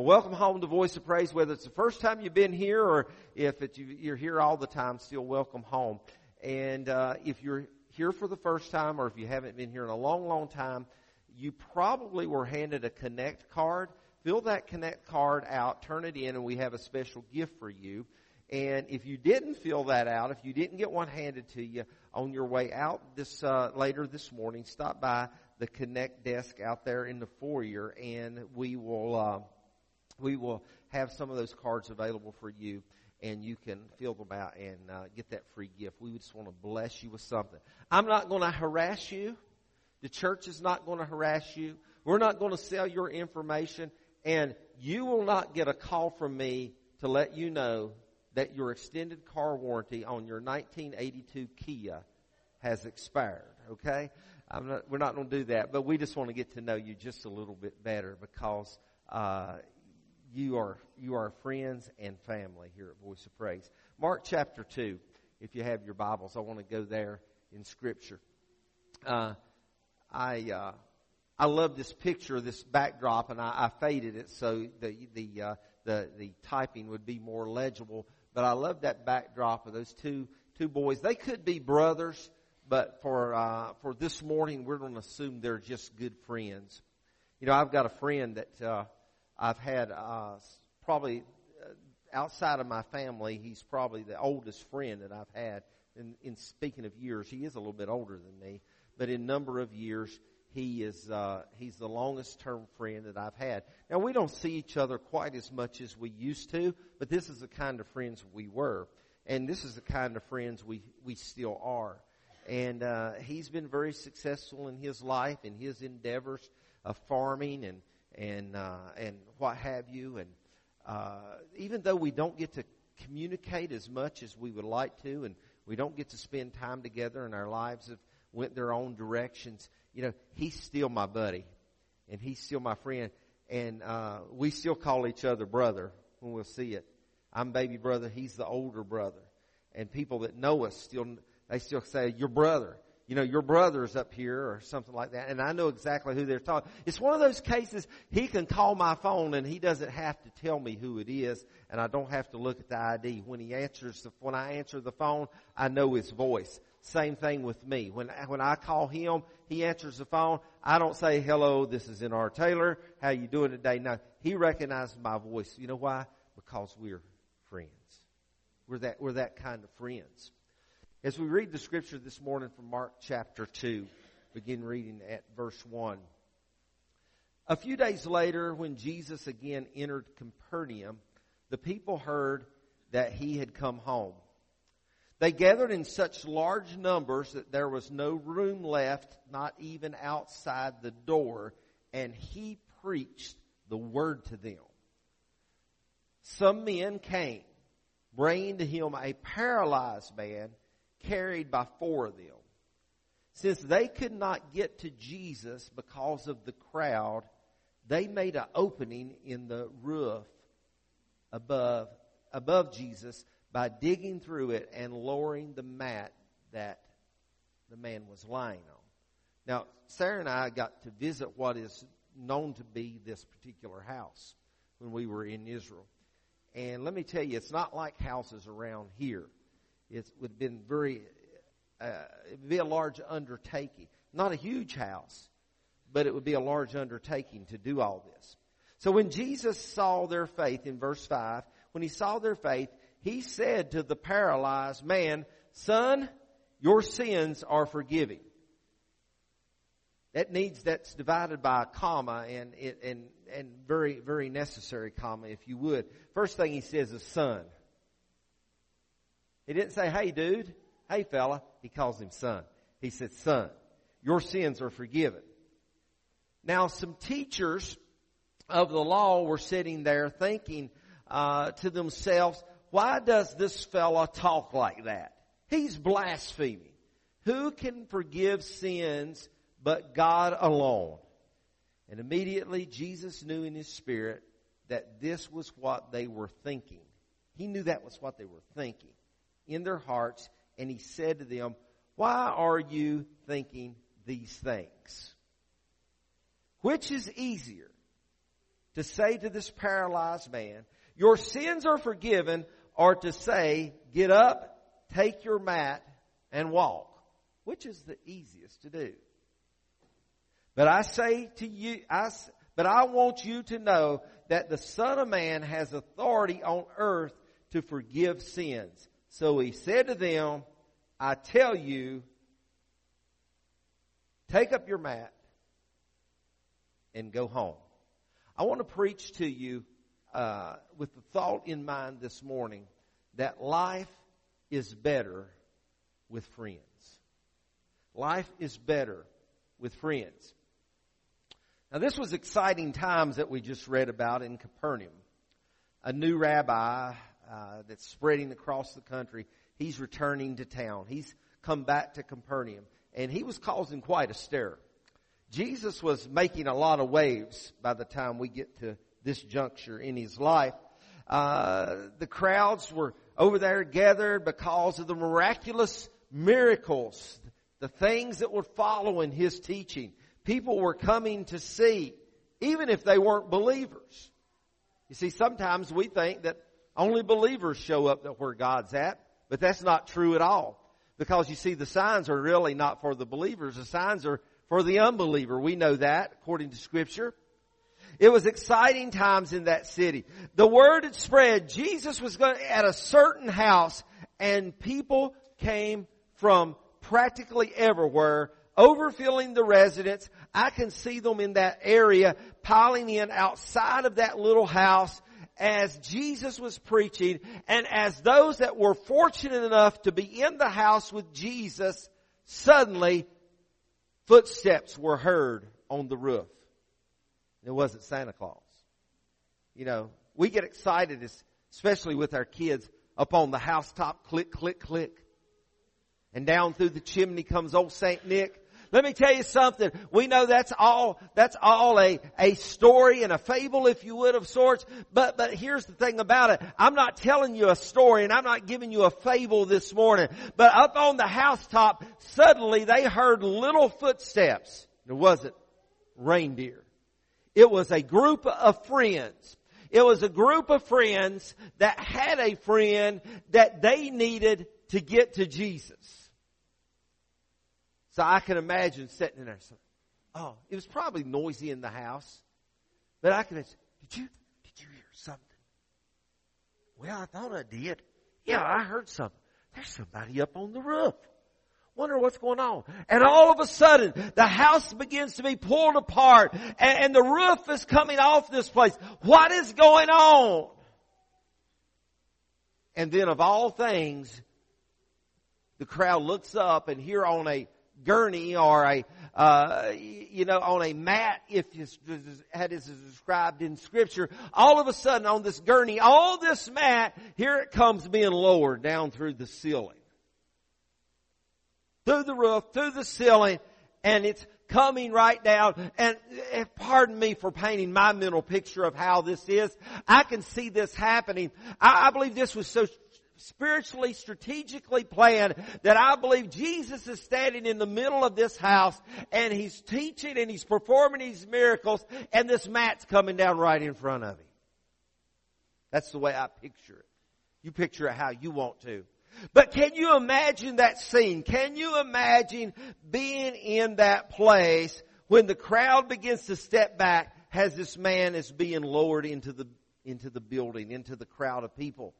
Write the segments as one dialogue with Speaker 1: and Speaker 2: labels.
Speaker 1: Well, welcome home to Voice of Praise, whether it's the first time you've been here or if you're here all the time, still welcome home. And uh, if you're here for the first time or if you haven't been here in a long, long time, you probably were handed a Connect card. Fill that Connect card out, turn it in, and we have a special gift for you. And if you didn't fill that out, if you didn't get one handed to you on your way out this uh, later this morning, stop by the Connect desk out there in the foyer, and we will. Uh, we will have some of those cards available for you and you can fill them out and uh, get that free gift. We just want to bless you with something. I'm not going to harass you. The church is not going to harass you. We're not going to sell your information and you will not get a call from me to let you know that your extended car warranty on your 1982 Kia has expired. Okay? Not, we're not going to do that, but we just want to get to know you just a little bit better because uh, you are you are friends and family here at Voice of Praise. Mark chapter two. If you have your Bibles, I want to go there in Scripture. Uh, I uh, I love this picture, this backdrop, and I, I faded it so the the uh, the the typing would be more legible. But I love that backdrop of those two two boys. They could be brothers, but for uh, for this morning, we're going to assume they're just good friends. You know, I've got a friend that uh, I've had uh, probably uh, outside of my family, he's probably the oldest friend that I've had. In, in speaking of years, he is a little bit older than me, but in number of years, he is uh, he's the longest term friend that I've had. Now we don't see each other quite as much as we used to, but this is the kind of friends we were, and this is the kind of friends we we still are. And uh, he's been very successful in his life and his endeavors of farming and and uh, and what have you. And uh, even though we don't get to communicate as much as we would like to, and we don't get to spend time together, and our lives have went their own directions, you know, he's still my buddy, and he's still my friend, and uh, we still call each other brother when we'll see it. I'm baby brother; he's the older brother, and people that know us still they still say your brother you know, your brother's up here or something like that. And I know exactly who they're talking. It's one of those cases he can call my phone and he doesn't have to tell me who it is and I don't have to look at the ID. When he answers the, when I answer the phone, I know his voice. Same thing with me. When, when I call him, he answers the phone. I don't say, hello, this is N.R. Taylor. How you doing today? No, he recognizes my voice. You know why? Because we're friends. We're that, we're that kind of friends. As we read the scripture this morning from Mark chapter 2, begin reading at verse 1. A few days later, when Jesus again entered Capernaum, the people heard that he had come home. They gathered in such large numbers that there was no room left, not even outside the door, and he preached the word to them. Some men came, bringing to him a paralyzed man carried by four of them. Since they could not get to Jesus because of the crowd, they made an opening in the roof above, above Jesus by digging through it and lowering the mat that the man was lying on. Now, Sarah and I got to visit what is known to be this particular house when we were in Israel. And let me tell you, it's not like houses around here it would have been very, uh, it would be a large undertaking. Not a huge house, but it would be a large undertaking to do all this. So when Jesus saw their faith in verse 5, when he saw their faith, he said to the paralyzed man, son, your sins are forgiven. That needs, that's divided by a comma and, and, and very, very necessary comma, if you would. First thing he says is son. He didn't say, hey dude, hey fella. He calls him son. He said, son, your sins are forgiven. Now some teachers of the law were sitting there thinking uh, to themselves, why does this fella talk like that? He's blaspheming. Who can forgive sins but God alone? And immediately Jesus knew in his spirit that this was what they were thinking. He knew that was what they were thinking in their hearts, and he said to them, Why are you thinking these things? Which is easier, to say to this paralyzed man, your sins are forgiven, or to say, get up, take your mat, and walk. Which is the easiest to do? But I say to you, I, but I want you to know that the Son of Man has authority on earth to forgive sins. So he said to them, I tell you, take up your mat and go home. I want to preach to you uh, with the thought in mind this morning that life is better with friends. Life is better with friends. Now this was exciting times that we just read about in Capernaum. A new rabbi uh, that's spreading across the country. He's returning to town. He's come back to Capernaum and he was causing quite a stir. Jesus was making a lot of waves by the time we get to this juncture in his life. Uh, the crowds were over there gathered because of the miraculous miracles, the things that were following his teaching. People were coming to see, even if they weren't believers. You see, sometimes we think that only believers show up where God's at, but that's not true at all. Because you see, the signs are really not for the believers. The signs are for the unbeliever. We know that according to scripture. It was exciting times in that city. The word had spread. Jesus was going at a certain house and people came from practically everywhere overfilling the residence. I can see them in that area piling in outside of that little house as Jesus was preaching and as those that were fortunate enough to be in the house with Jesus, suddenly footsteps were heard on the roof. It wasn't Santa Claus. You know, we get excited, especially with our kids, up on the housetop, click, click, click. And down through the chimney comes old Saint Nick let me tell you something. We know that's all, that's all a, a story and a fable, if you would, of sorts. But, but here's the thing about it. I'm not telling you a story and I'm not giving you a fable this morning. But up on the housetop, suddenly they heard little footsteps. It wasn't reindeer. It was a group of friends. It was a group of friends that had a friend that they needed to get to Jesus. So I can imagine sitting there. So, oh, it was probably noisy in the house. But I can imagine, did you, did you hear something? Well, I thought I did. Yeah, I heard something. There's somebody up on the roof. Wonder what's going on. And all of a sudden, the house begins to be pulled apart and, and the roof is coming off this place. What is going on? And then of all things, the crowd looks up and here on a gurney or a, uh, you know, on a mat, if it's, it is described in scripture, all of a sudden on this gurney, all this mat, here it comes being lowered down through the ceiling. Through the roof, through the ceiling, and it's coming right down. And eh, pardon me for painting my mental picture of how this is. I can see this happening. I, I believe this was so spiritually, strategically planned that I believe Jesus is standing in the middle of this house and he's teaching and he's performing these miracles and this mat's coming down right in front of him. That's the way I picture it. You picture it how you want to. But can you imagine that scene? Can you imagine being in that place when the crowd begins to step back as this man is being lowered into the, into the building, into the crowd of people?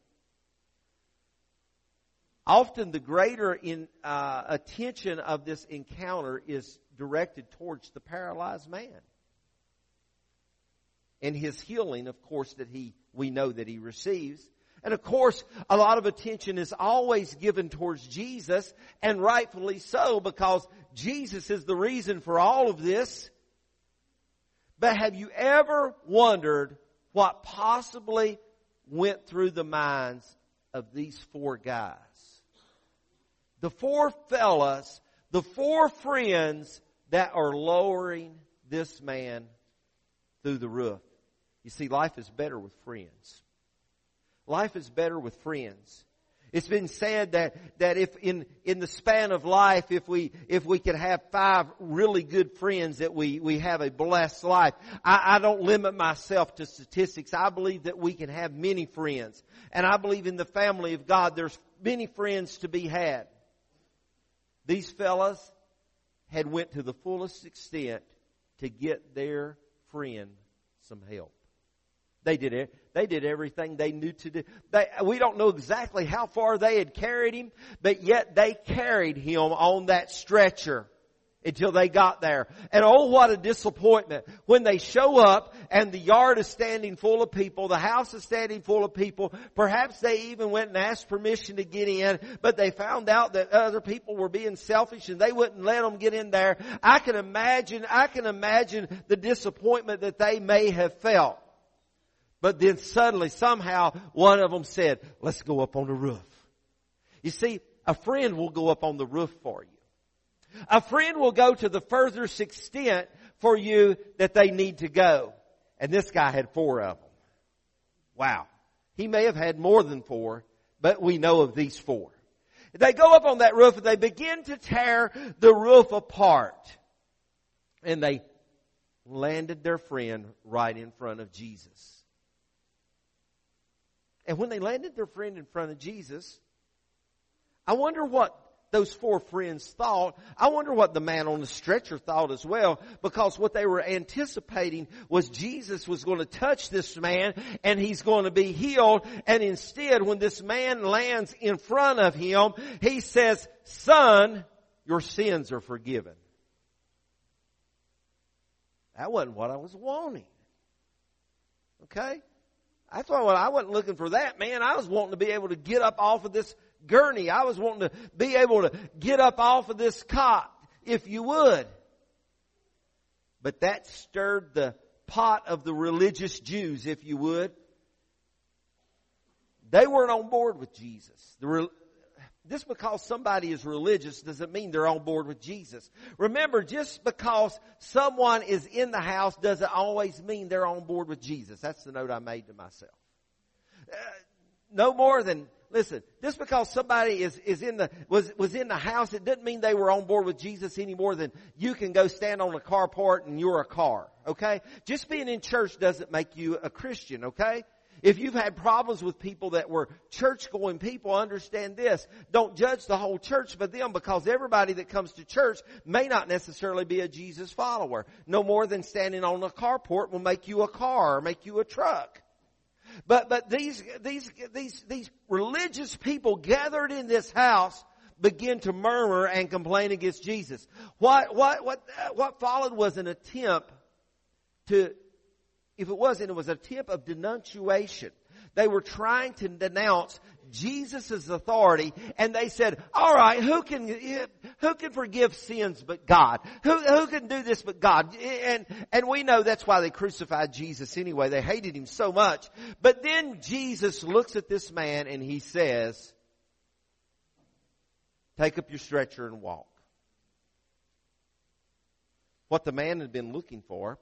Speaker 1: Often the greater in, uh, attention of this encounter is directed towards the paralyzed man. And his healing, of course, that he, we know that he receives. And of course, a lot of attention is always given towards Jesus, and rightfully so, because Jesus is the reason for all of this. But have you ever wondered what possibly went through the minds of these four guys? The four fellas, the four friends that are lowering this man through the roof. You see, life is better with friends. Life is better with friends. It's been said that, that if in, in the span of life, if we, if we could have five really good friends, that we, we have a blessed life. I, I don't limit myself to statistics. I believe that we can have many friends. And I believe in the family of God, there's many friends to be had. These fellas had went to the fullest extent to get their friend some help. They did it. They did everything they knew to do. They, we don't know exactly how far they had carried him, but yet they carried him on that stretcher until they got there. And oh, what a disappointment when they show up and the yard is standing full of people, the house is standing full of people. Perhaps they even went and asked permission to get in, but they found out that other people were being selfish and they wouldn't let them get in there. I can imagine, I can imagine the disappointment that they may have felt. But then suddenly, somehow, one of them said, let's go up on the roof. You see, a friend will go up on the roof for you. A friend will go to the furthest extent for you that they need to go. And this guy had four of them. Wow. He may have had more than four, but we know of these four. They go up on that roof and they begin to tear the roof apart. And they landed their friend right in front of Jesus. And when they landed their friend in front of Jesus, I wonder what those four friends thought. I wonder what the man on the stretcher thought as well, because what they were anticipating was Jesus was going to touch this man and he's going to be healed. And instead, when this man lands in front of him, he says, son, your sins are forgiven. That wasn't what I was wanting. Okay? That's why I wasn't looking for that, man. I was wanting to be able to get up off of this gurney. I was wanting to be able to get up off of this cot, if you would. But that stirred the pot of the religious Jews, if you would. They weren't on board with Jesus. The, just because somebody is religious doesn't mean they're on board with Jesus. Remember, just because someone is in the house doesn't always mean they're on board with Jesus. That's the note I made to myself. Uh, no more than, listen, just because somebody is, is in the, was, was in the house, it doesn't mean they were on board with Jesus any more than you can go stand on a carport and you're a car. Okay? Just being in church doesn't make you a Christian, okay? If you've had problems with people that were church going people, understand this. Don't judge the whole church but them because everybody that comes to church may not necessarily be a Jesus follower. No more than standing on a carport will make you a car or make you a truck. But, but these, these, these, these religious people gathered in this house begin to murmur and complain against Jesus. What, what, what, uh, what followed was an attempt to if it wasn't, it was a tip of denunciation. They were trying to denounce Jesus' authority and they said, all right, who can, who can forgive sins but God? Who, who can do this but God? And, and we know that's why they crucified Jesus anyway. They hated him so much. But then Jesus looks at this man and he says, take up your stretcher and walk. What the man had been looking for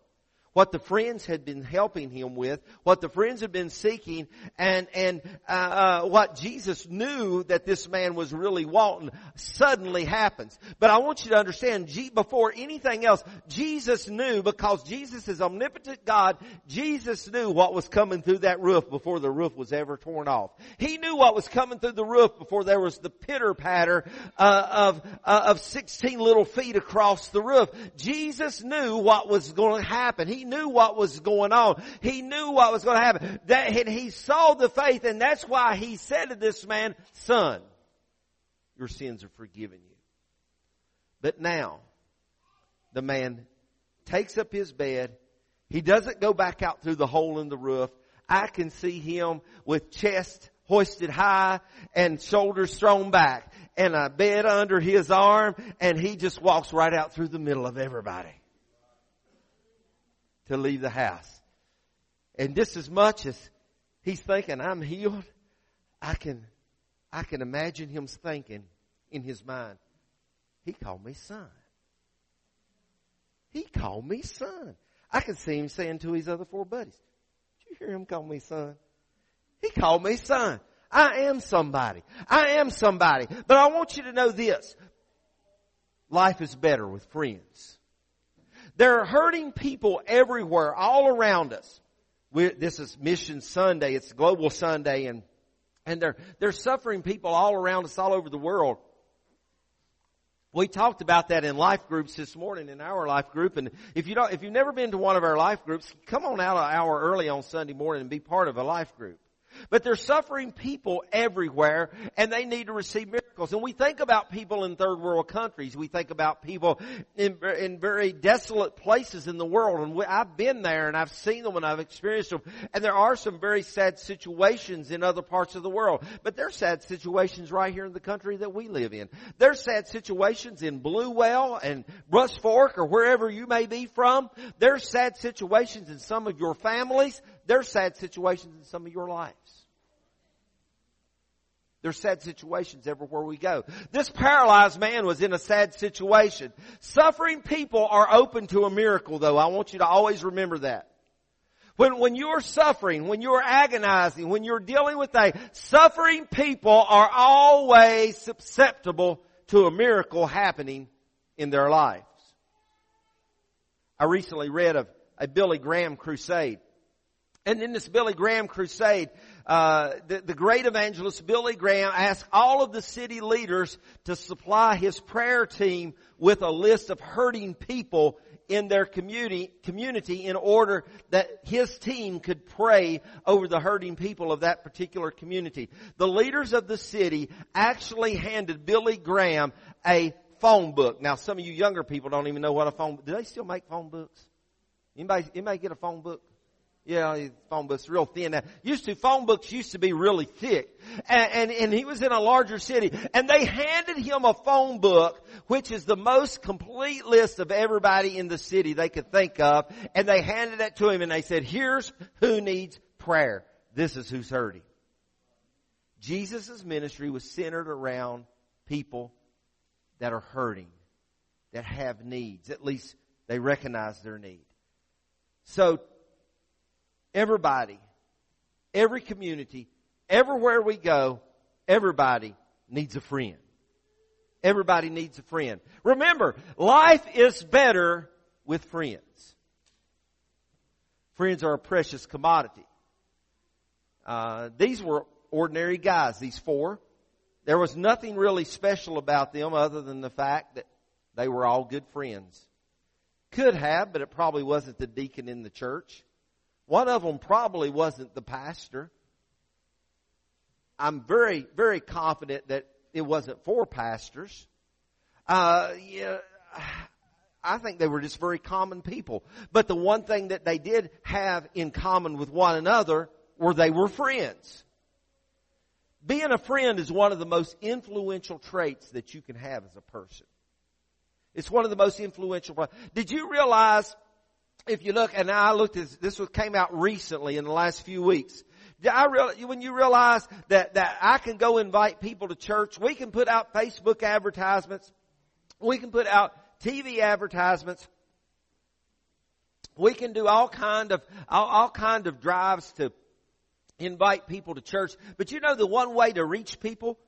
Speaker 1: what the friends had been helping him with, what the friends had been seeking, and and uh, uh, what Jesus knew that this man was really wanting suddenly happens. But I want you to understand, before anything else, Jesus knew because Jesus is omnipotent God. Jesus knew what was coming through that roof before the roof was ever torn off. He knew what was coming through the roof before there was the pitter patter uh, of uh, of sixteen little feet across the roof. Jesus knew what was going to happen. He knew what was going on. He knew what was going to happen. That, and he saw the faith and that's why he said to this man, son, your sins are forgiven you. But now, the man takes up his bed. He doesn't go back out through the hole in the roof. I can see him with chest hoisted high and shoulders thrown back and a bed under his arm and he just walks right out through the middle of everybody to leave the house. And just as much as he's thinking, I'm healed, I can, I can imagine him thinking in his mind, he called me son. He called me son. I can see him saying to his other four buddies, did you hear him call me son? He called me son. I am somebody. I am somebody. But I want you to know this. Life is better with friends. There are hurting people everywhere, all around us. We're, this is Mission Sunday. It's Global Sunday and, and they're, they're suffering people all around us, all over the world. We talked about that in life groups this morning in our life group. And if you don't, if you've never been to one of our life groups, come on out an hour early on Sunday morning and be part of a life group. But there's suffering people everywhere and they need to receive miracles. And we think about people in third world countries. We think about people in, in very desolate places in the world. And we, I've been there and I've seen them and I've experienced them. And there are some very sad situations in other parts of the world. But there's sad situations right here in the country that we live in. There's sad situations in Bluewell and Russ Fork or wherever you may be from. There's sad situations in some of your families. There's sad situations in some of your lives. There's sad situations everywhere we go. This paralyzed man was in a sad situation. Suffering people are open to a miracle though. I want you to always remember that. When, when you're suffering, when you're agonizing, when you're dealing with a suffering people are always susceptible to a miracle happening in their lives. I recently read of a Billy Graham crusade. And in this Billy Graham crusade, uh, the, the great evangelist Billy Graham asked all of the city leaders to supply his prayer team with a list of hurting people in their community, community in order that his team could pray over the hurting people of that particular community. The leaders of the city actually handed Billy Graham a phone book. Now some of you younger people don't even know what a phone, do they still make phone books? Anybody, anybody get a phone book? Yeah, phone books real thin. Now, used to phone books used to be really thick, and, and and he was in a larger city, and they handed him a phone book, which is the most complete list of everybody in the city they could think of, and they handed that to him, and they said, "Here's who needs prayer. This is who's hurting." Jesus' ministry was centered around people that are hurting, that have needs. At least they recognize their need. So Everybody, every community, everywhere we go, everybody needs a friend. Everybody needs a friend. Remember, life is better with friends. Friends are a precious commodity. Uh, these were ordinary guys, these four. There was nothing really special about them other than the fact that they were all good friends. Could have, but it probably wasn't the deacon in the church. One of them probably wasn't the pastor. I'm very, very confident that it wasn't for pastors. Uh, yeah, I think they were just very common people. But the one thing that they did have in common with one another were they were friends. Being a friend is one of the most influential traits that you can have as a person. It's one of the most influential. Did you realize if you look, and I looked at this came out recently in the last few weeks. I real, when you realize that, that I can go invite people to church, we can put out Facebook advertisements, we can put out TV advertisements, we can do all kind of, all, all kind of drives to invite people to church. But you know the one way to reach people,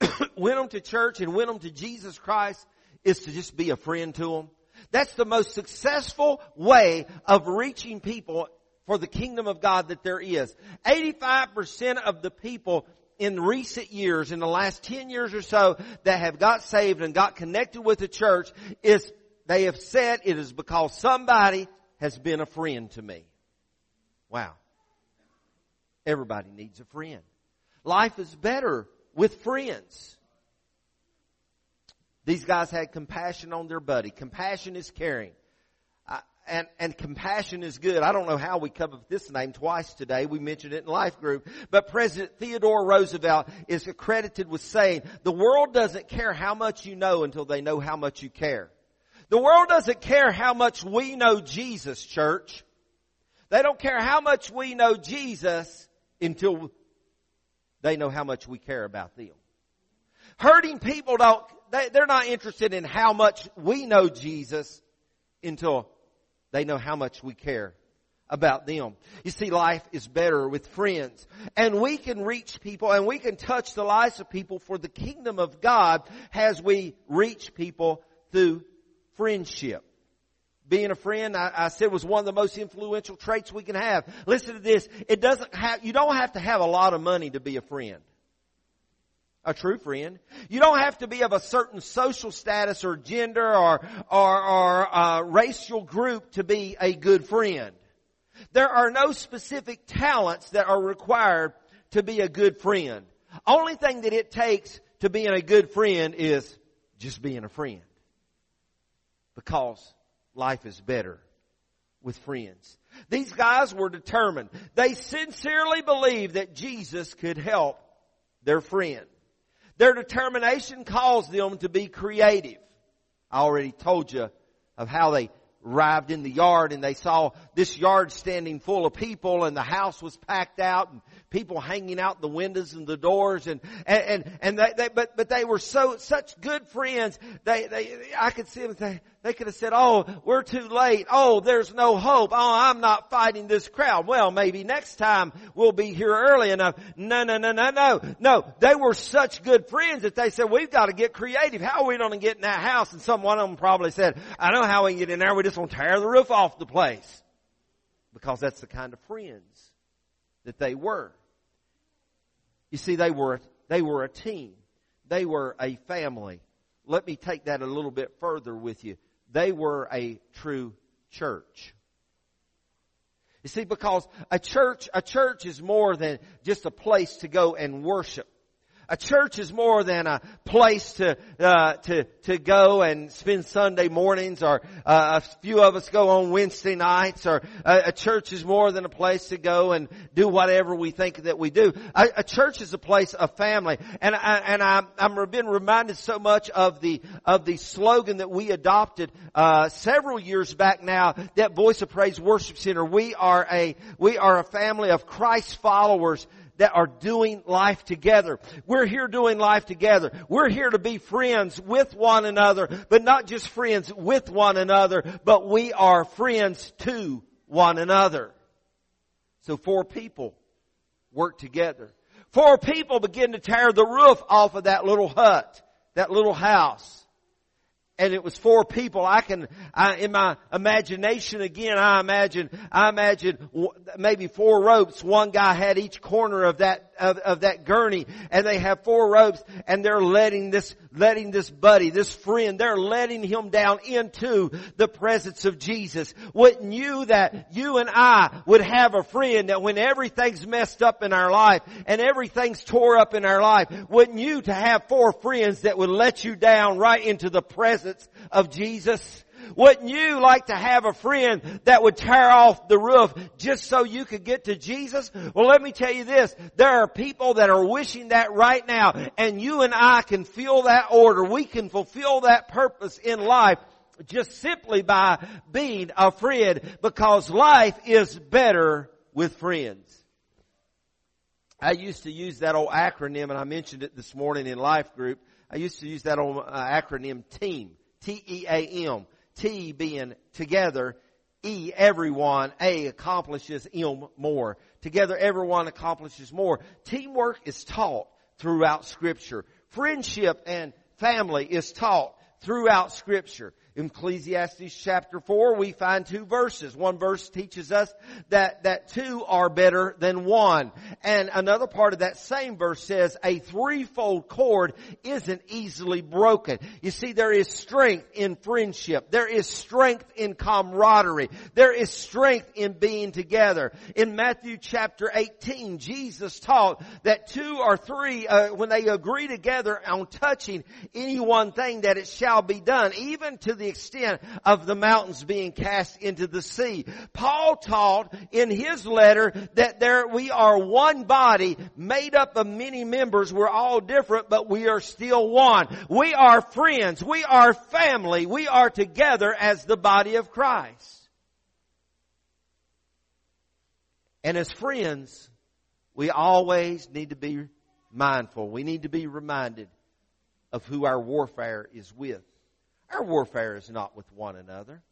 Speaker 1: win them to church and win them to Jesus Christ is to just be a friend to them. That's the most successful way of reaching people for the kingdom of God that there is. 85% of the people in recent years, in the last 10 years or so, that have got saved and got connected with the church is, they have said it is because somebody has been a friend to me. Wow. Everybody needs a friend. Life is better with friends. These guys had compassion on their buddy. Compassion is caring. And, and compassion is good. I don't know how we come up with this name twice today. We mentioned it in life group. But President Theodore Roosevelt is accredited with saying, the world doesn't care how much you know until they know how much you care. The world doesn't care how much we know Jesus, church. They don't care how much we know Jesus until they know how much we care about them. Hurting people don't they, they're not interested in how much we know Jesus until they know how much we care about them. You see, life is better with friends. And we can reach people and we can touch the lives of people for the kingdom of God as we reach people through friendship. Being a friend, I, I, said, was one of the most influential traits we can have. Listen to this. It doesn't have, you don't have to have a lot of money to be a friend. A true friend. You don't have to be of a certain social status or gender or, or, or uh, racial group to be a good friend. There are no specific talents that are required to be a good friend. Only thing that it takes to being a good friend is just being a friend. Because life is better with friends. These guys were determined. They sincerely believed that Jesus could help their friend. Their determination caused them to be creative. I already told you of how they arrived in the yard and they saw this yard standing full of people and the house was packed out and people hanging out the windows and the doors and and and, and they, they but but they were so such good friends. They they I could see them they they could have said oh we're too late. Oh there's no hope. Oh I'm not fighting this crowd. Well maybe next time we'll be here early enough. No no no no no no. They were such good friends that they said we've got to get creative. How are we going to get in that house? And some one of them probably said I know how we get in there. We just want to tear the roof off the place. Because that's the kind of friends that they were. You see, they were, they were a team. They were a family. Let me take that a little bit further with you. They were a true church. You see, because a church, a church is more than just a place to go and worship. A church is more than a place to uh, to to go and spend Sunday mornings, or uh, a few of us go on Wednesday nights. Or a, a, church is more than a place to go and do whatever we think that we do. A, a church is a place of family, and I, and I, I'm been reminded so much of the of the slogan that we adopted uh, several years back now. That Voice of Praise Worship Center. We are a we are a family of Christ followers that are doing life together. We're here doing life together. We're here to be friends with one another, but not just friends with one another, but we are friends to one another. So four people work together. Four people begin to tear the roof off of that little hut, that little house and it was four people. I can, I, in my imagination again, I imagine, I imagine maybe four ropes. One guy had each corner of that, of, of that gurney and they have four ropes and they're letting this, letting this buddy, this friend, they're letting him down into the presence of Jesus. Wouldn't you that you and I would have a friend that when everything's messed up in our life and everything's tore up in our life, wouldn't you to have four friends that would let you down right into the presence of Jesus? Wouldn't you like to have a friend that would tear off the roof just so you could get to Jesus? Well, let me tell you this. There are people that are wishing that right now and you and I can feel that order. We can fulfill that purpose in life just simply by being a friend because life is better with friends. I used to use that old acronym and I mentioned it this morning in life group. I used to use that old uh, acronym TEAM. T-E-A-M. T being together, E everyone, A accomplishes M more. Together everyone accomplishes more. Teamwork is taught throughout scripture. Friendship and family is taught throughout scripture. In Ecclesiastes chapter 4, we find two verses. One verse teaches us that, that two are better than one. And another part of that same verse says a threefold cord isn't easily broken. You see, there is strength in friendship. There is strength in camaraderie. There is strength in being together. In Matthew chapter 18, Jesus taught that two or three, uh, when they agree together on touching any one thing, that it shall be done, even to the the extent of the mountains being cast into the sea. Paul taught in his letter that there we are one body made up of many members. We're all different, but we are still one. We are friends. We are family. We are together as the body of Christ. And as friends, we always need to be mindful. We need to be reminded of who our warfare is with. Our warfare is not with one another.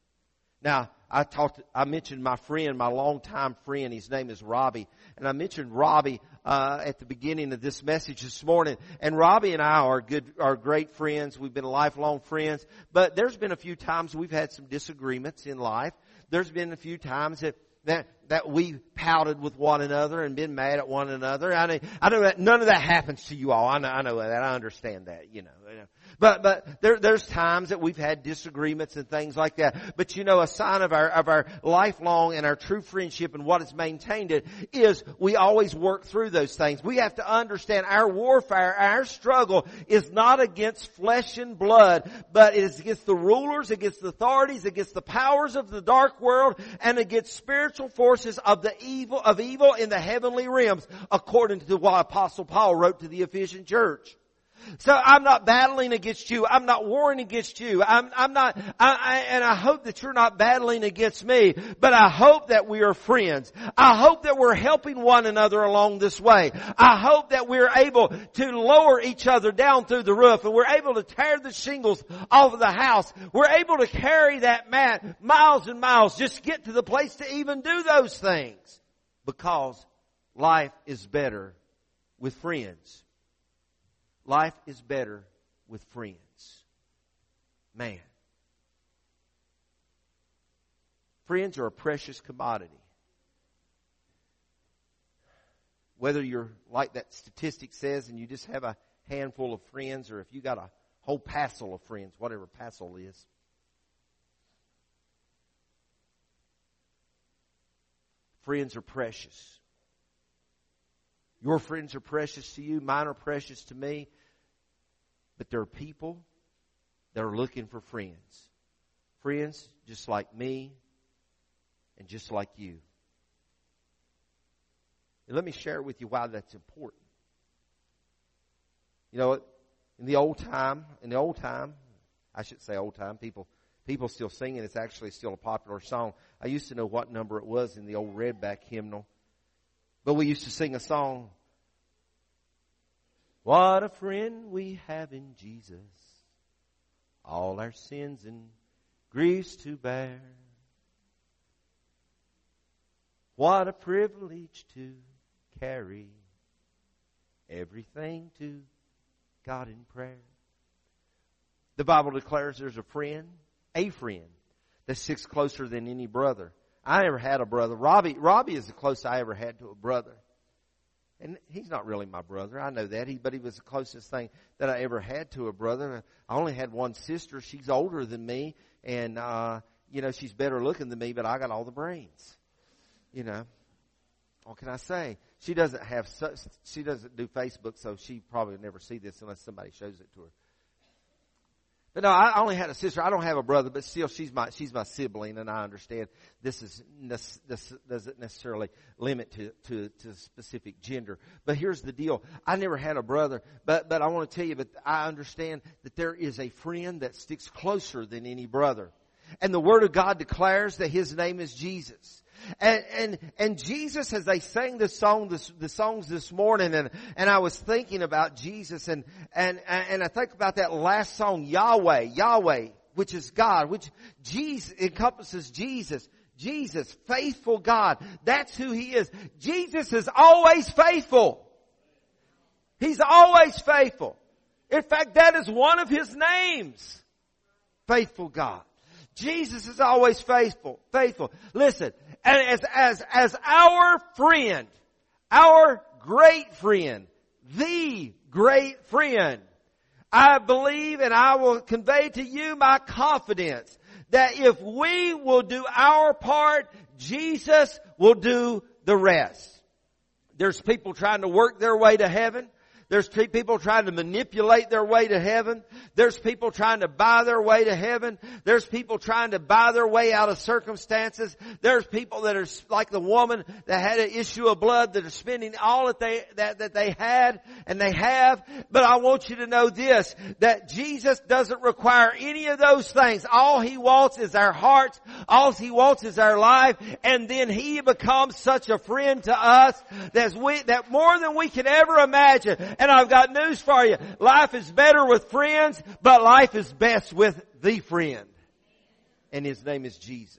Speaker 1: Now, I talked, I mentioned my friend, my longtime friend, his name is Robbie, and I mentioned Robbie, uh, at the beginning of this message this morning, and Robbie and I are good, are great friends, we've been lifelong friends, but there's been a few times we've had some disagreements in life, there's been a few times that that that we pouted with one another and been mad at one another. I know, I know that none of that happens to you all. I know, I know that. I understand that. You know, but, but there, there's times that we've had disagreements and things like that. But you know, a sign of our, of our lifelong and our true friendship and what has maintained it is we always work through those things. We have to understand our warfare, our struggle is not against flesh and blood, but it is against the rulers, against the authorities, against the powers of the dark world, and against spiritual forces of the evil, of evil in the heavenly realms, according to what Apostle Paul wrote to the Ephesian church. So I'm not battling against you. I'm not warring against you. I'm, I'm not, I, I, and I hope that you're not battling against me, but I hope that we are friends. I hope that we're helping one another along this way. I hope that we're able to lower each other down through the roof and we're able to tear the shingles off of the house. We're able to carry that mat miles and miles, just get to the place to even do those things because life is better with friends. Life is better with friends. Man. Friends are a precious commodity. Whether you're like that statistic says and you just have a handful of friends or if you got a whole passel of friends, whatever passel is. Friends are precious. Your friends are precious to you. Mine are precious to me. But there are people that are looking for friends. Friends just like me and just like you. And let me share with you why that's important. You know, in the old time, in the old time, I should say old time, people, people still sing it. It's actually still a popular song. I used to know what number it was in the old redback hymnal. But we used to sing a song. What a friend we have in Jesus. All our sins and griefs to bear. What a privilege to carry everything to God in prayer. The Bible declares there's a friend, a friend, that sticks closer than any brother. I never had a brother. Robbie, Robbie is the closest I ever had to a brother. And he's not really my brother. I know that. He, but he was the closest thing that I ever had to a brother. I only had one sister. She's older than me. And, uh, you know, she's better looking than me, but I got all the brains. You know. What can I say? She doesn't have such, she doesn't do Facebook, so she probably never see this unless somebody shows it to her. But no, I only had a sister. I don't have a brother, but still, she's my she's my sibling, and I understand this is this, this doesn't necessarily limit to, to to specific gender. But here's the deal: I never had a brother, but but I want to tell you, but I understand that there is a friend that sticks closer than any brother, and the Word of God declares that His name is Jesus. And, and, and Jesus, as they sang the song, this, the songs this morning, and, and I was thinking about Jesus, and, and, and I think about that last song, Yahweh, Yahweh, which is God, which Jesus encompasses Jesus. Jesus, faithful God. That's who He is. Jesus is always faithful. He's always faithful. In fact, that is one of His names. Faithful God. Jesus is always faithful, faithful. Listen, and as, as, as our friend, our great friend, the great friend, I believe and I will convey to you my confidence that if we will do our part, Jesus will do the rest. There's people trying to work their way to heaven. There's people trying to manipulate their way to heaven. There's people trying to buy their way to heaven. There's people trying to buy their way out of circumstances. There's people that are like the woman that had an issue of blood that are spending all that they, that, that they had and they have. But I want you to know this, that Jesus doesn't require any of those things. All He wants is our hearts. All He wants is our life. And then He becomes such a friend to us that we, that more than we can ever imagine. And I've got news for you. Life is better with friends, but life is best with the friend. And his name is Jesus.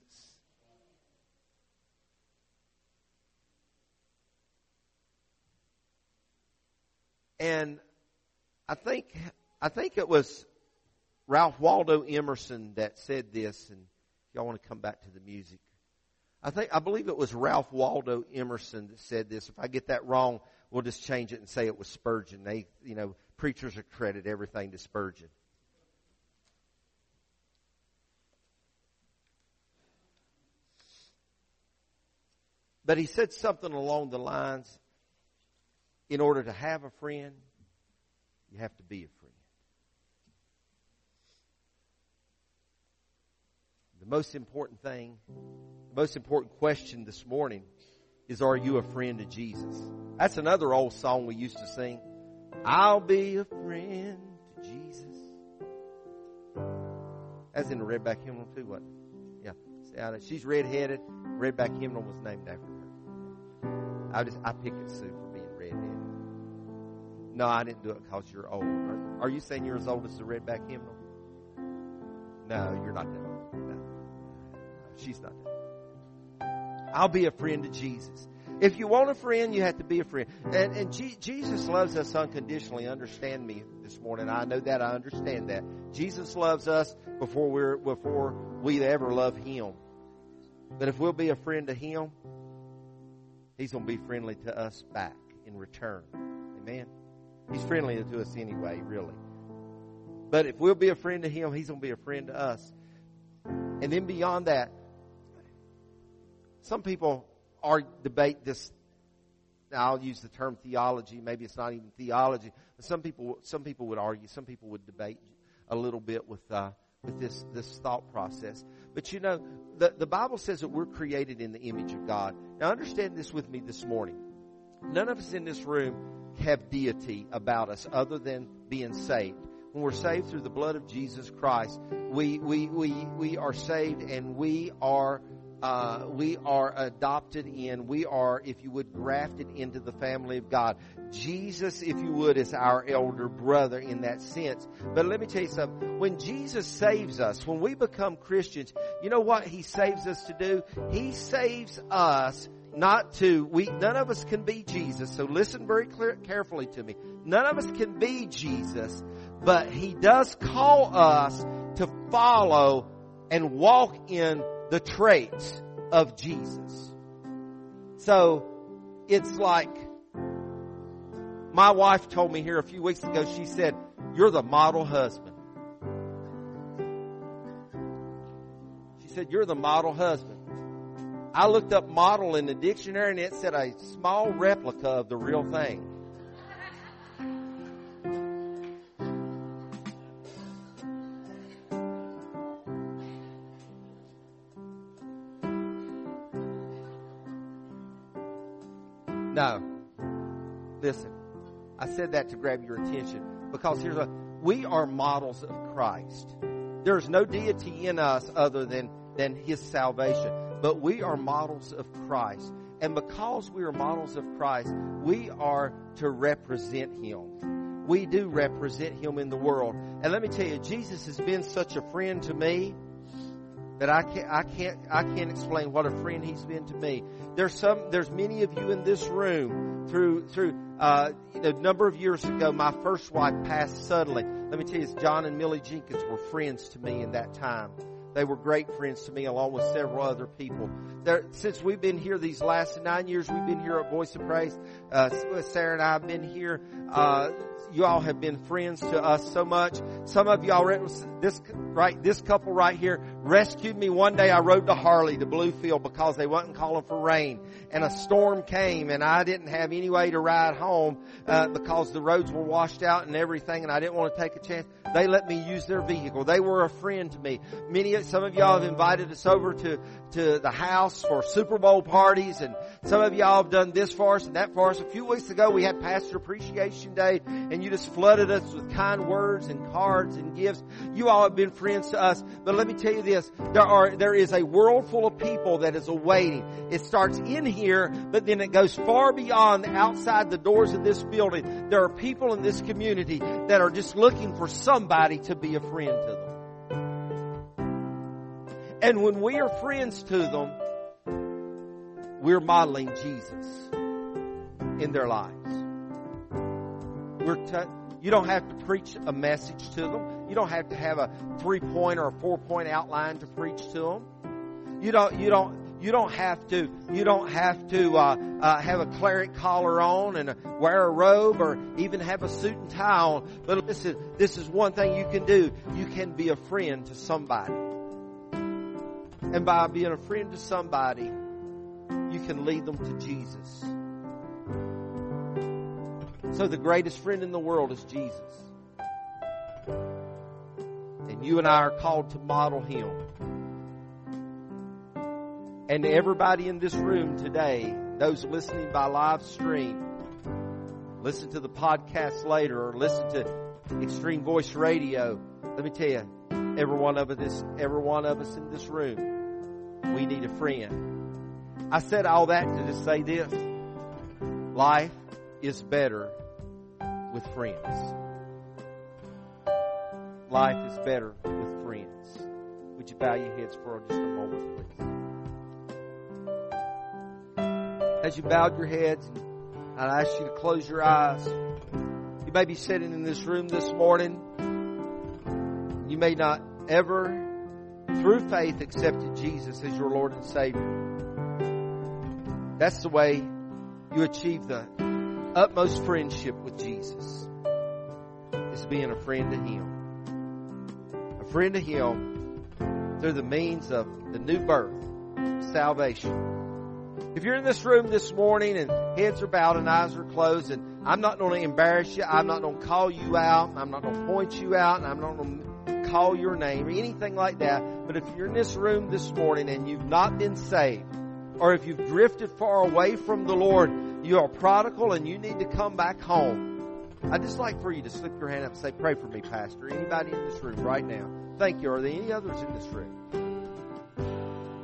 Speaker 1: And I think, I think it was Ralph Waldo Emerson that said this, and y'all want to come back to the music. I think, I believe it was Ralph Waldo Emerson that said this. If I get that wrong, we'll just change it and say it was Spurgeon. They, you know, preachers accredit everything to Spurgeon. But he said something along the lines, in order to have a friend, you have to be a friend. The most important thing, most important question this morning is are you a friend of Jesus? That's another old song we used to sing. I'll be a friend to Jesus. That's in the Redback hymnal too, what? Yeah. She's redheaded. Redback hymnal was named after her. I just I pick at Sue for being redheaded. No, I didn't do it because you're old. Are, are, you saying you're as old as the Redback hymnal? No, you're not that old. No. She's not that. I'll be a friend to Jesus. If you want a friend, you have to be a friend. And, and G- Jesus loves us unconditionally. Understand me this morning. I know that. I understand that. Jesus loves us before we're, before we ever love Him. But if we'll be a friend to Him, He's going to be friendly to us back in return. Amen. He's friendly to us anyway, really. But if we'll be a friend to Him, He's going to be a friend to us. And then beyond that, some people are debate this. Now I'll use the term theology. Maybe it's not even theology. But some people, some people would argue. Some people would debate a little bit with uh, with this this thought process. But you know, the the Bible says that we're created in the image of God. Now understand this with me this morning. None of us in this room have deity about us other than being saved. When we're saved through the blood of Jesus Christ, we we we we are saved and we are uh, we are adopted in, we are, if you would, grafted into the family of God. Jesus, if you would, is our elder brother in that sense. But let me tell you something. When Jesus saves us, when we become Christians, you know what He saves us to do? He saves us not to, we, none of us can be Jesus, so listen very clear, carefully to me. None of us can be Jesus, but He does call us to follow and walk in the traits of Jesus. So it's like my wife told me here a few weeks ago, she said, You're the model husband. She said, You're the model husband. I looked up model in the dictionary and it said a small replica of the real thing. That to grab your attention because here's what mm. we are models of Christ. There's no deity in us other than, than His salvation, but we are models of Christ. And because we are models of Christ, we are to represent Him. We do represent Him in the world. And let me tell you, Jesus has been such a friend to me that I can't, I can't, I can't explain what a friend he's been to me. There's some, there's many of you in this room through, through, uh, a number of years ago, my first wife passed suddenly. Let me tell you, John and Millie Jenkins were friends to me in that time. They were great friends to me along with several other people. There, since we've been here these last nine years, we've been here at Voice of Praise. Uh, Sarah and I have been here. Uh, you all have been friends to us so much. Some of y'all, this right, this couple right here rescued me one day. I rode to Harley to Bluefield because they wasn't calling for rain, and a storm came, and I didn't have any way to ride home uh, because the roads were washed out and everything, and I didn't want to take a chance. They let me use their vehicle. They were a friend to me. Many, some of y'all have invited us over to to the house for Super Bowl parties, and some of y'all have done this for us and that for us. A few weeks ago, we had Pastor Appreciation Day, and you just flooded us with kind words and cards and gifts. You all have been friends to us, but let me tell you this: there are there is a world full of people that is awaiting. It starts in here, but then it goes far beyond outside the doors of this building. There are people in this community that are just looking for somebody to be a friend to them. And when we are friends to them, we're modeling Jesus in their lives. We're t- you don't have to preach a message to them. You don't have to have a three point or a four point outline to preach to them. You don't, you don't, you don't have to, you don't have to, uh, uh, have a cleric collar on and wear a robe or even have a suit and tie on. But listen, this is one thing you can do. You can be a friend to somebody. And by being a friend to somebody, you can lead them to Jesus. So the greatest friend in the world is Jesus. And you and I are called to model him. And everybody in this room today, those listening by live stream, listen to the podcast later or listen to Extreme Voice Radio. Let me tell you, every one of us, every one of us in this room, we need a friend. I said all that to just say this. Life is better with friends. Life is better with friends. Would you bow your heads for just a moment, please? As you bowed your heads, I'd ask you to close your eyes. You may be sitting in this room this morning. You may not ever, through faith, accepted Jesus as your Lord and Savior. That's the way you achieve the utmost friendship with Jesus is being a friend to Him. Friend to Him through the means of the new birth, salvation. If you're in this room this morning and heads are bowed and eyes are closed and I'm not going to embarrass you, I'm not going to call you out, I'm not going to point you out, and I'm not going to call your name or anything like that. But if you're in this room this morning and you've not been saved, or if you've drifted far away from the Lord, you are prodigal and you need to come back home. I'd just like for you to slip your hand up and say, Pray for me, Pastor. Anybody in this room right now? Thank you. Are there any others in this room?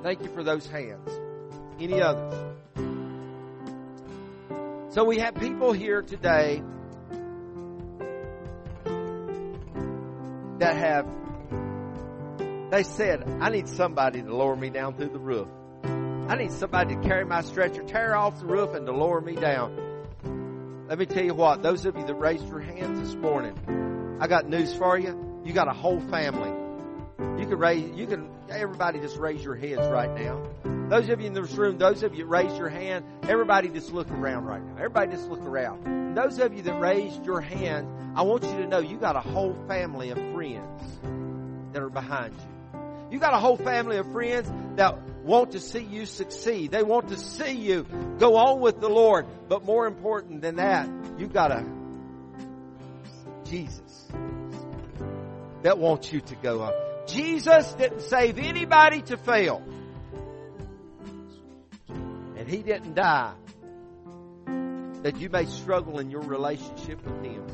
Speaker 1: Thank you for those hands. Any others? So we have people here today that have, they said, I need somebody to lower me down through the roof. I need somebody to carry my stretcher, tear off the roof, and to lower me down. Let me tell you what, those of you that raised your hands this morning, I got news for you. You got a whole family. You can raise, you can, everybody just raise your heads right now. Those of you in this room, those of you raise your hand, everybody just look around right now. Everybody just look around. Those of you that raised your hand, I want you to know you got a whole family of friends that are behind you. You got a whole family of friends that want to see you succeed. They want to see you go on with the Lord. But more important than that, you got a Jesus that wants you to go on. Jesus didn't save anybody to fail. And He didn't die that you may struggle in your relationship with Him.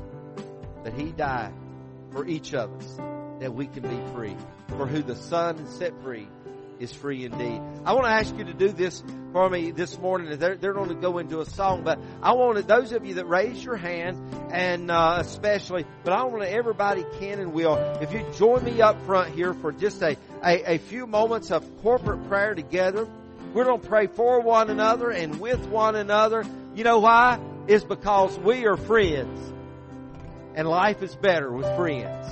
Speaker 1: But He died for each of us that we can be free. For who the Son set free is free indeed. I want to ask you to do this for me this morning. They're, they're going to go into a song, but I want those of you that raise your hand, and uh, especially, but I want everybody can and will, if you join me up front here for just a, a, a few moments of corporate prayer together, we're going to pray for one another and with one another. You know why? It's because we are friends. And life is better with friends.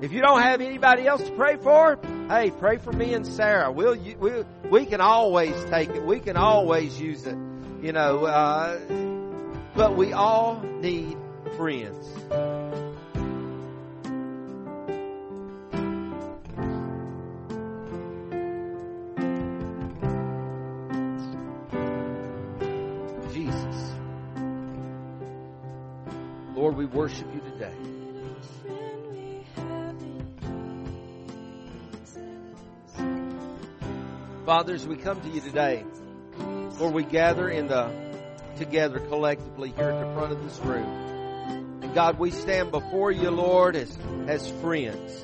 Speaker 1: If you don't have anybody else to pray for, hey, pray for me and Sarah. We'll, we, we can always take it. We can always use it. You know, uh, but we all need friends. Jesus. Lord, we worship you Father, as we come to you today, Lord, we gather in the together collectively here at the front of this room. And God, we stand before you, Lord, as, as friends.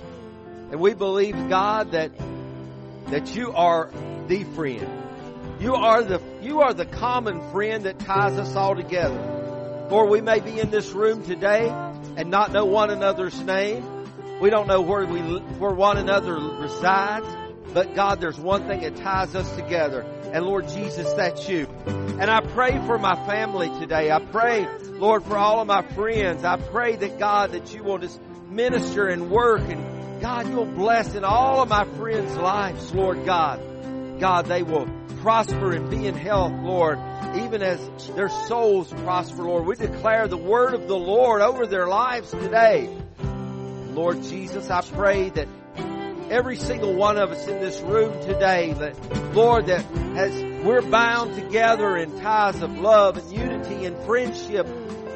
Speaker 1: And we believe, God, that, that you are the friend. You are the, you are the common friend that ties us all together. Lord, we may be in this room today and not know one another's name. We don't know where we, where one another resides. But God, there's one thing that ties us together. And Lord Jesus, that's you. And I pray for my family today. I pray Lord, for all of my friends, I pray that God, that you will just minister and work and God, you'll bless in all of my friends' lives, Lord God. God, they will prosper and be in health, Lord, even as their souls prosper, Lord. We declare the word of the Lord over their lives today. Lord Jesus, I pray that every single one of us in this room today that, Lord, that as we're bound together in ties of love and unity and friendship,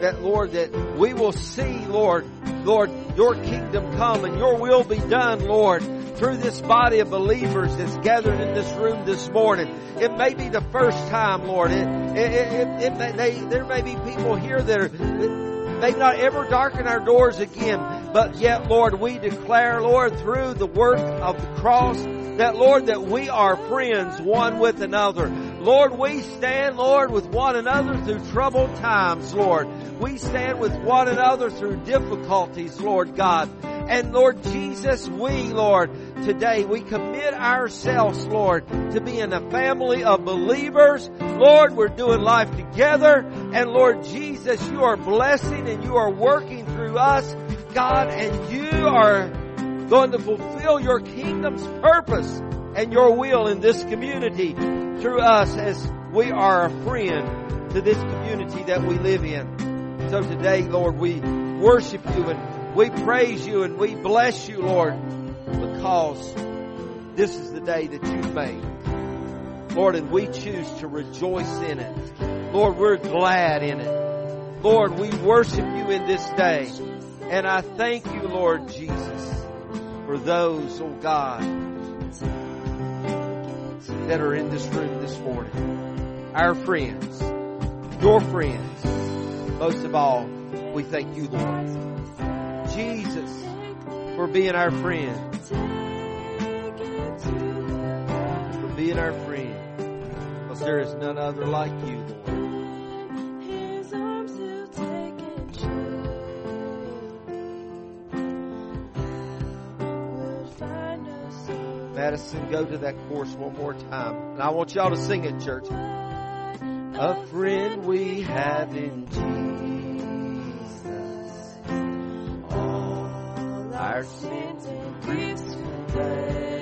Speaker 1: that Lord, that we will see, Lord, Lord, your kingdom come and your will be done, Lord, through this body of believers that's gathered in this room this morning. It may be the first time, Lord. It, it, it, it may, they, there may be people here that are, may not ever darken our doors again, but yet, Lord, we declare, Lord, through the work of the cross, that Lord, that we are friends one with another. Lord, we stand, Lord, with one another through troubled times, Lord. We stand with one another through difficulties, Lord God. And Lord Jesus, we, Lord, today we commit ourselves, Lord, to being a family of believers. Lord, we're doing life together. And Lord Jesus, you are blessing and you are working through us, God, and you are going to fulfill your kingdom's purpose and your will in this community through us as we are a friend to this community that we live in. So today, Lord, we worship you and we praise you and we bless you, Lord, because this is the day that you've made. Lord, and we choose to rejoice in it. Lord, we're glad in it. Lord, we worship you in this day. And I thank you, Lord Jesus, for those, oh God, that are in this room this morning. Our friends, your friends. Most of all, we thank you, Lord. Jesus, for being our friend. For being our friend. Because there is none other like you, Lord. Madison, go to that chorus one more time. And I want y'all to sing it, church. A friend we have in Jesus. Our sins and griefs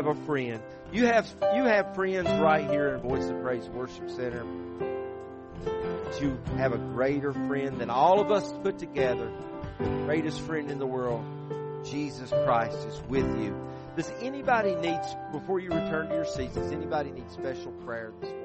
Speaker 1: have a friend. You have you have friends right here in Voice of Praise Worship Center. But you have a greater friend than all of us put together. Greatest friend in the world. Jesus Christ is with you. Does anybody need, before you return to your seats, does anybody need special prayer this morning?